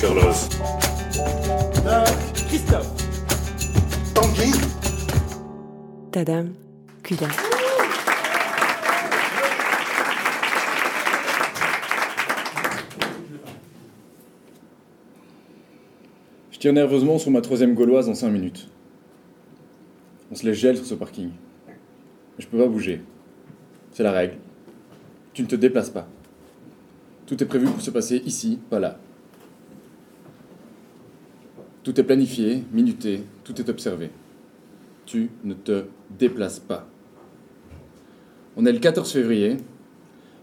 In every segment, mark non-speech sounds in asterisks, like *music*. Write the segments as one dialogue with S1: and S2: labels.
S1: Carlos.
S2: Christophe.
S1: Tanguy.
S3: Tadam, Cuida.
S4: Je tire nerveusement sur ma troisième gauloise en 5 minutes. On se laisse gel sur ce parking. Je peux pas bouger. C'est la règle. Tu ne te déplaces pas. Tout est prévu pour se passer ici, pas là. Tout est planifié, minuté, tout est observé. Tu ne te déplaces pas. On est le 14 février,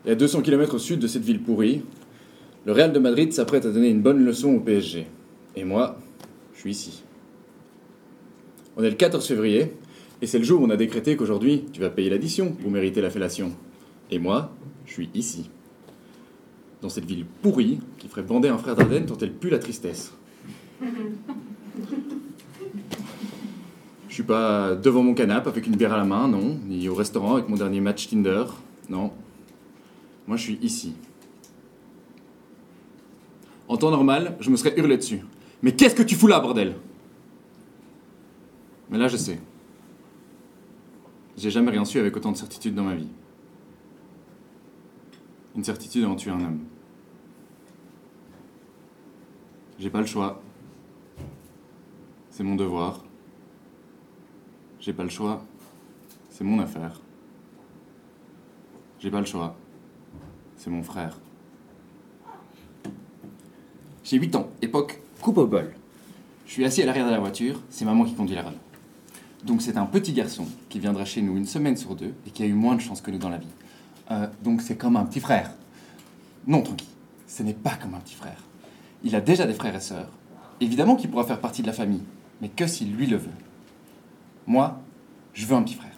S4: et à 200 km au sud de cette ville pourrie, le Real de Madrid s'apprête à donner une bonne leçon au PSG. Et moi, je suis ici. On est le 14 février, et c'est le jour où on a décrété qu'aujourd'hui, tu vas payer l'addition pour mériter la fellation. Et moi, je suis ici. Dans cette ville pourrie qui ferait bander un frère d'Ardenne tant elle pue la tristesse. Je suis pas devant mon canapé avec une bière à la main, non, ni au restaurant avec mon dernier match Tinder, non. Moi, je suis ici. En temps normal, je me serais hurlé dessus. Mais qu'est-ce que tu fous là, bordel? Mais là, je sais. J'ai jamais rien su avec autant de certitude dans ma vie. Une certitude en tuer un homme. J'ai pas le choix. C'est mon devoir. J'ai pas le choix. C'est mon affaire. J'ai pas le choix. C'est mon frère. J'ai 8 ans, époque coupe au bol. Je suis assis à l'arrière de la voiture, c'est maman qui conduit la rame. Donc c'est un petit garçon qui viendra chez nous une semaine sur deux et qui a eu moins de chance que nous dans la vie. Euh, donc c'est comme un petit frère. Non, Tanguy, ce n'est pas comme un petit frère. Il a déjà des frères et sœurs. Évidemment qu'il pourra faire partie de la famille, mais que s'il lui le veut. Moi, je veux un petit frère.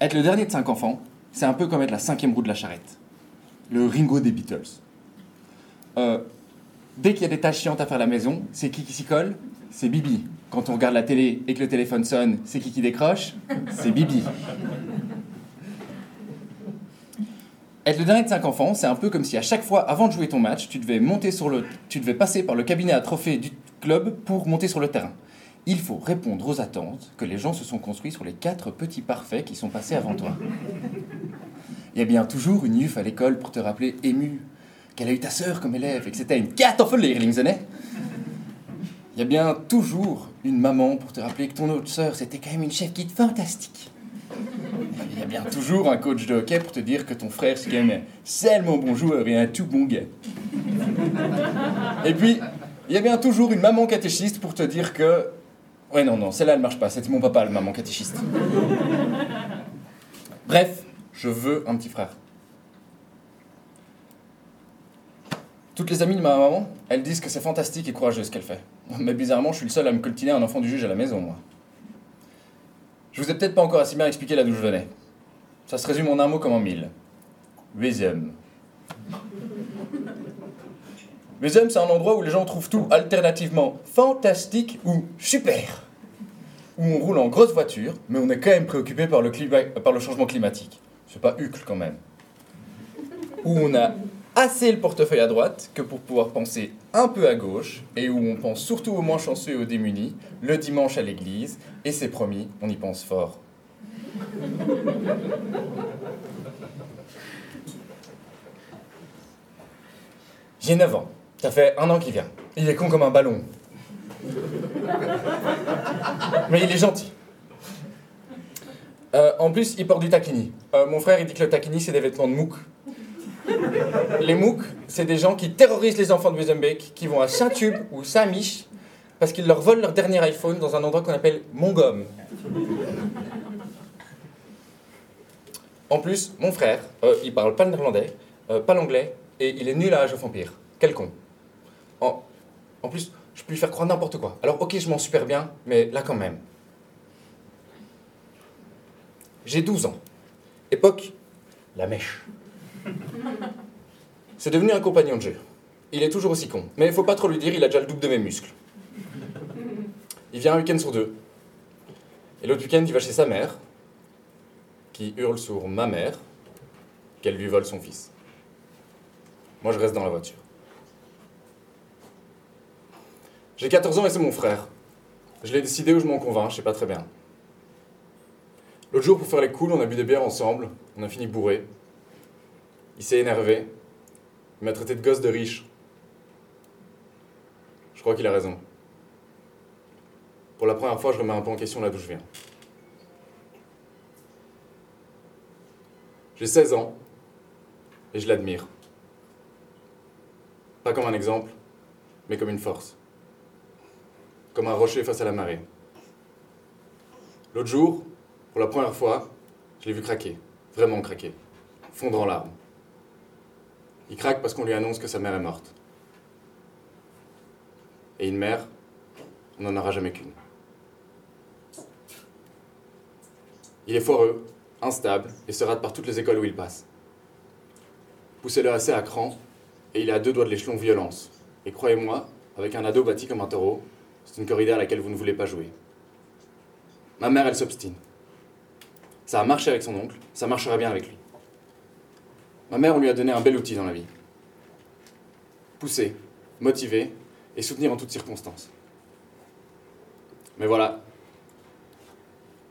S4: Être le dernier de cinq enfants, c'est un peu comme être la cinquième roue de la charrette. Le Ringo des Beatles. Euh, dès qu'il y a des tâches chiantes à faire à la maison, c'est qui qui s'y colle? C'est Bibi. Quand on regarde la télé et que le téléphone sonne, c'est qui qui décroche? C'est Bibi. Être le dernier de cinq enfants, c'est un peu comme si à chaque fois, avant de jouer ton match, tu devais monter sur le, tu devais passer par le cabinet à trophées du club pour monter sur le terrain. Il faut répondre aux attentes que les gens se sont construits sur les quatre petits parfaits qui sont passés avant toi. Il y a bien toujours une yuf à l'école pour te rappeler ému qu'elle a eu ta sœur comme élève et que c'était une Kartoffellehrlingsené. Il y a bien toujours une maman pour te rappeler que ton autre sœur, c'était quand même une chef guide fantastique. Il y a bien toujours un coach de hockey pour te dire que ton frère, même un seulement bon joueur et un tout bon gars. Et puis, il y a bien toujours une maman catéchiste pour te dire que. Ouais, non, non, celle-là, elle marche pas. C'était mon papa, le maman catéchiste. Bref, je veux un petit frère. Toutes les amies de ma maman, elles disent que c'est fantastique et courageux ce qu'elle fait. Mais bizarrement, je suis le seul à me coltiner un enfant du juge à la maison, moi. Je vous ai peut-être pas encore assez bien expliqué là d'où je venais. Ça se résume en un mot comme en mille. Wezem. Wezem, c'est un endroit où les gens trouvent tout alternativement fantastique ou super. Où on roule en grosse voiture, mais on est quand même préoccupé par le, climat- par le changement climatique. C'est pas Hucle quand même. Où on a assez le portefeuille à droite que pour pouvoir penser un peu à gauche, et où on pense surtout aux moins chanceux et aux démunis, le dimanche à l'église, et c'est promis, on y pense fort. *laughs* J'ai 9 ans. Ça fait un an qu'il vient. Il est con comme un ballon. Mais il est gentil. Euh, en plus, il porte du taquini. Euh, mon frère, il dit que le taquini, c'est des vêtements de mouk. Les MOOC, c'est des gens qui terrorisent les enfants de Wezenbeek, qui vont à Saint-Tube ou Saint-Mich, parce qu'ils leur volent leur dernier iPhone dans un endroit qu'on appelle Mongom. En plus, mon frère, euh, il parle pas le néerlandais, euh, pas l'anglais, et il est nul à Age of Empire. Quel con. En, plus, je peux lui faire croire n'importe quoi. Alors ok, je m'en super bien, mais là quand même. J'ai 12 ans. Époque, la mèche. C'est devenu un compagnon de jeu. Il est toujours aussi con. Mais il faut pas trop lui dire, il a déjà le double de mes muscles. Il vient un week-end sur deux. Et l'autre week-end, il va chez sa mère, qui hurle sur ma mère, qu'elle lui vole son fils. Moi, je reste dans la voiture. J'ai 14 ans et c'est mon frère. Je l'ai décidé ou je m'en convainc, je sais pas très bien. L'autre jour, pour faire les cools, on a bu des bières ensemble, on a fini bourré. Il s'est énervé, il m'a traité de gosse de riche. Je crois qu'il a raison. Pour la première fois, je remets un peu en question là d'où je viens. J'ai 16 ans et je l'admire. Pas comme un exemple, mais comme une force. Comme un rocher face à la marée. L'autre jour, pour la première fois, je l'ai vu craquer, vraiment craquer, fondre en larmes. Il craque parce qu'on lui annonce que sa mère est morte. Et une mère, on n'en aura jamais qu'une. Il est foireux, instable et se rate par toutes les écoles où il passe. Poussez-le assez à cran et il est à deux doigts de l'échelon violence. Et croyez-moi, avec un ado bâti comme un taureau, c'est une corrida à laquelle vous ne voulez pas jouer. Ma mère, elle s'obstine. Ça a marché avec son oncle, ça marchera bien avec lui. Ma mère, lui a donné un bel outil dans la vie. Pousser, motiver et soutenir en toutes circonstances. Mais voilà,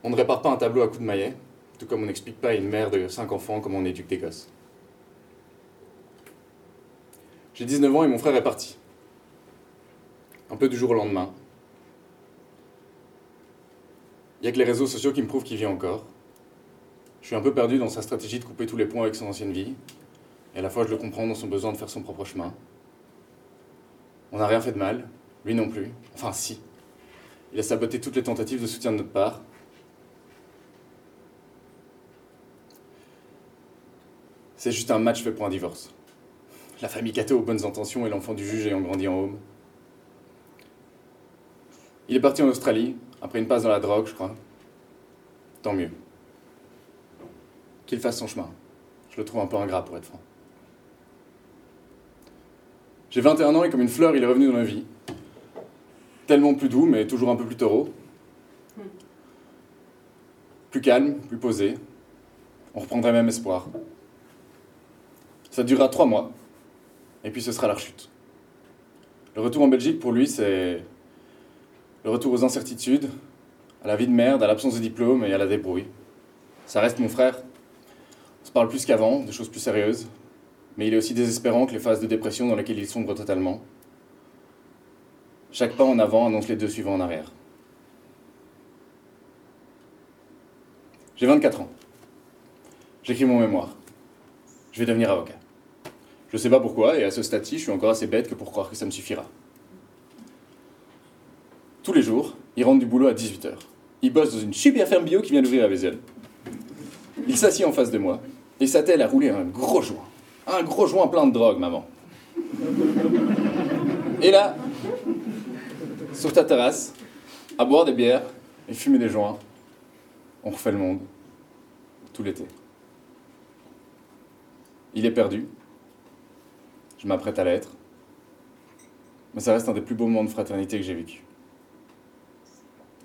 S4: on ne répare pas un tableau à coups de maillet, tout comme on n'explique pas à une mère de cinq enfants comment on éduque des gosses. J'ai 19 ans et mon frère est parti. Un peu du jour au lendemain. Il n'y a que les réseaux sociaux qui me prouvent qu'il vit encore. Je suis un peu perdu dans sa stratégie de couper tous les ponts avec son ancienne vie. Et à la fois, je le comprends dans son besoin de faire son propre chemin. On n'a rien fait de mal, lui non plus. Enfin, si. Il a saboté toutes les tentatives de soutien de notre part. C'est juste un match fait pour un divorce. La famille Cato aux bonnes intentions et l'enfant du juge ayant grandi en home. Il est parti en Australie, après une passe dans la drogue, je crois. Tant mieux qu'il fasse son chemin. Je le trouve un peu ingrat pour être franc. J'ai 21 ans et comme une fleur, il est revenu dans ma vie. Tellement plus doux, mais toujours un peu plus taureau. Plus calme, plus posé. On reprendrait même espoir. Ça durera trois mois, et puis ce sera la rechute. Le retour en Belgique, pour lui, c'est le retour aux incertitudes, à la vie de merde, à l'absence de diplôme et à la débrouille. Ça reste mon frère, parle plus qu'avant, de choses plus sérieuses, mais il est aussi désespérant que les phases de dépression dans lesquelles il sombre totalement. Chaque pas en avant annonce les deux suivants en arrière. J'ai 24 ans. J'écris mon mémoire. Je vais devenir avocat. Je sais pas pourquoi, et à ce stade-ci, je suis encore assez bête que pour croire que ça me suffira. Tous les jours, il rentre du boulot à 18h. Il bosse dans une super ferme bio qui vient d'ouvrir à Vézel. Il s'assied en face de moi, et s'attelle à rouler un gros joint. Un gros joint plein de drogue, maman. Et là, sur ta terrasse, à boire des bières et fumer des joints, on refait le monde. Tout l'été. Il est perdu. Je m'apprête à l'être. Mais ça reste un des plus beaux moments de fraternité que j'ai vécu.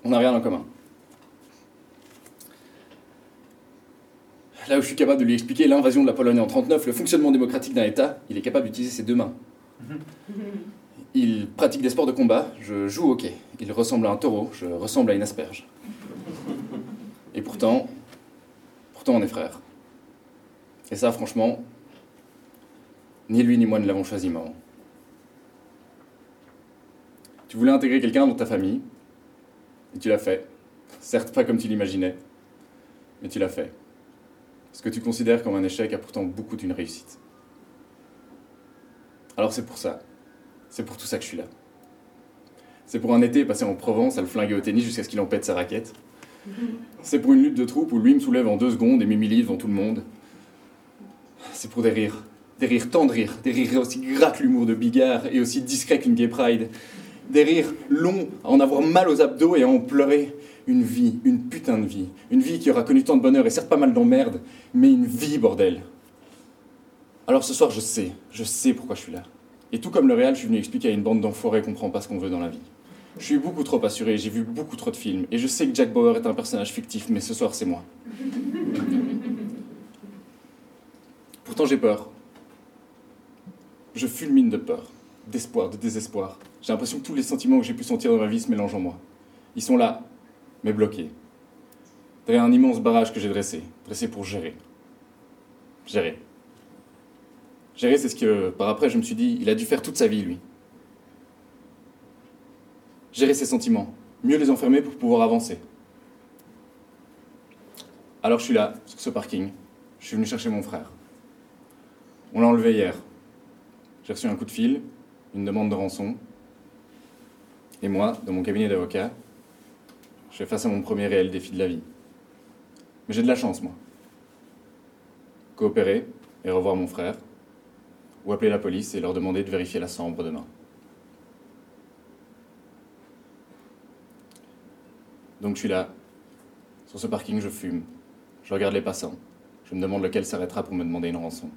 S4: On n'a rien en commun. Là où je suis capable de lui expliquer l'invasion de la Pologne en 39, le fonctionnement démocratique d'un État, il est capable d'utiliser ses deux mains. Il pratique des sports de combat, je joue au hockey. Il ressemble à un taureau, je ressemble à une asperge. Et pourtant, pourtant on est frères. Et ça, franchement, ni lui ni moi ne l'avons choisi, maman. Tu voulais intégrer quelqu'un dans ta famille, et tu l'as fait. Certes, pas comme tu l'imaginais, mais tu l'as fait. Ce que tu considères comme un échec a pourtant beaucoup d'une réussite. Alors c'est pour ça. C'est pour tout ça que je suis là. C'est pour un été passé en Provence à le flinguer au tennis jusqu'à ce qu'il en sa raquette. C'est pour une lutte de troupe où lui me soulève en deux secondes et m'humilie devant tout le monde. C'est pour des rires. Des rires tant de rires. Des rires aussi gras que l'humour de Bigard et aussi discret qu'une gay pride. Des rires longs à en avoir mal aux abdos et à en pleurer une vie, une putain de vie. Une vie qui aura connu tant de bonheur et certes pas mal d'emmerdes, mais une vie, bordel. Alors ce soir, je sais, je sais pourquoi je suis là. Et tout comme le réel, je suis venu expliquer à une bande d'enfoirés qu'on comprend pas ce qu'on veut dans la vie. Je suis beaucoup trop assuré, j'ai vu beaucoup trop de films, et je sais que Jack Bauer est un personnage fictif, mais ce soir, c'est moi. Pourtant j'ai peur. Je fulmine de peur, d'espoir, de désespoir. J'ai l'impression que tous les sentiments que j'ai pu sentir dans ma vie se mélangent en moi. Ils sont là, mais bloqués. Derrière un immense barrage que j'ai dressé, dressé pour gérer. Gérer. Gérer, c'est ce que, par après, je me suis dit, il a dû faire toute sa vie, lui. Gérer ses sentiments, mieux les enfermer pour pouvoir avancer. Alors je suis là, sur ce parking. Je suis venu chercher mon frère. On l'a enlevé hier. J'ai reçu un coup de fil, une demande de rançon. Et moi, dans mon cabinet d'avocat, je fais face à mon premier réel défi de la vie. Mais j'ai de la chance, moi. Coopérer et revoir mon frère, ou appeler la police et leur demander de vérifier la chambre demain. Donc je suis là, sur ce parking, je fume, je regarde les passants, je me demande lequel s'arrêtera pour me demander une rançon.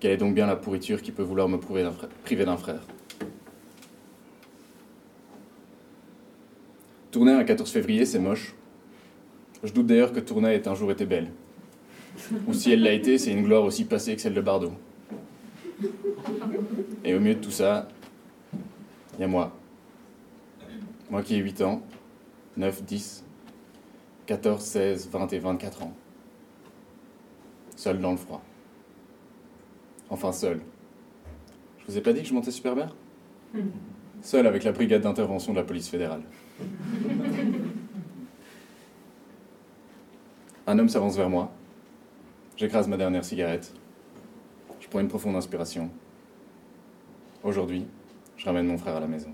S4: Quelle est donc bien la pourriture qui peut vouloir me priver d'un frère? Tourner un 14 février, c'est moche. Je doute d'ailleurs que Tournai ait un jour été belle. Ou si elle l'a été, c'est une gloire aussi passée que celle de Bardot. Et au milieu de tout ça, il y a moi. Moi qui ai 8 ans, 9, 10, 14, 16, 20 et 24 ans. Seul dans le froid. Enfin seul. Je vous ai pas dit que je montais super Seul avec la brigade d'intervention de la police fédérale. Un homme s'avance vers moi. J'écrase ma dernière cigarette. Je prends une profonde inspiration. Aujourd'hui, je ramène mon frère à la maison.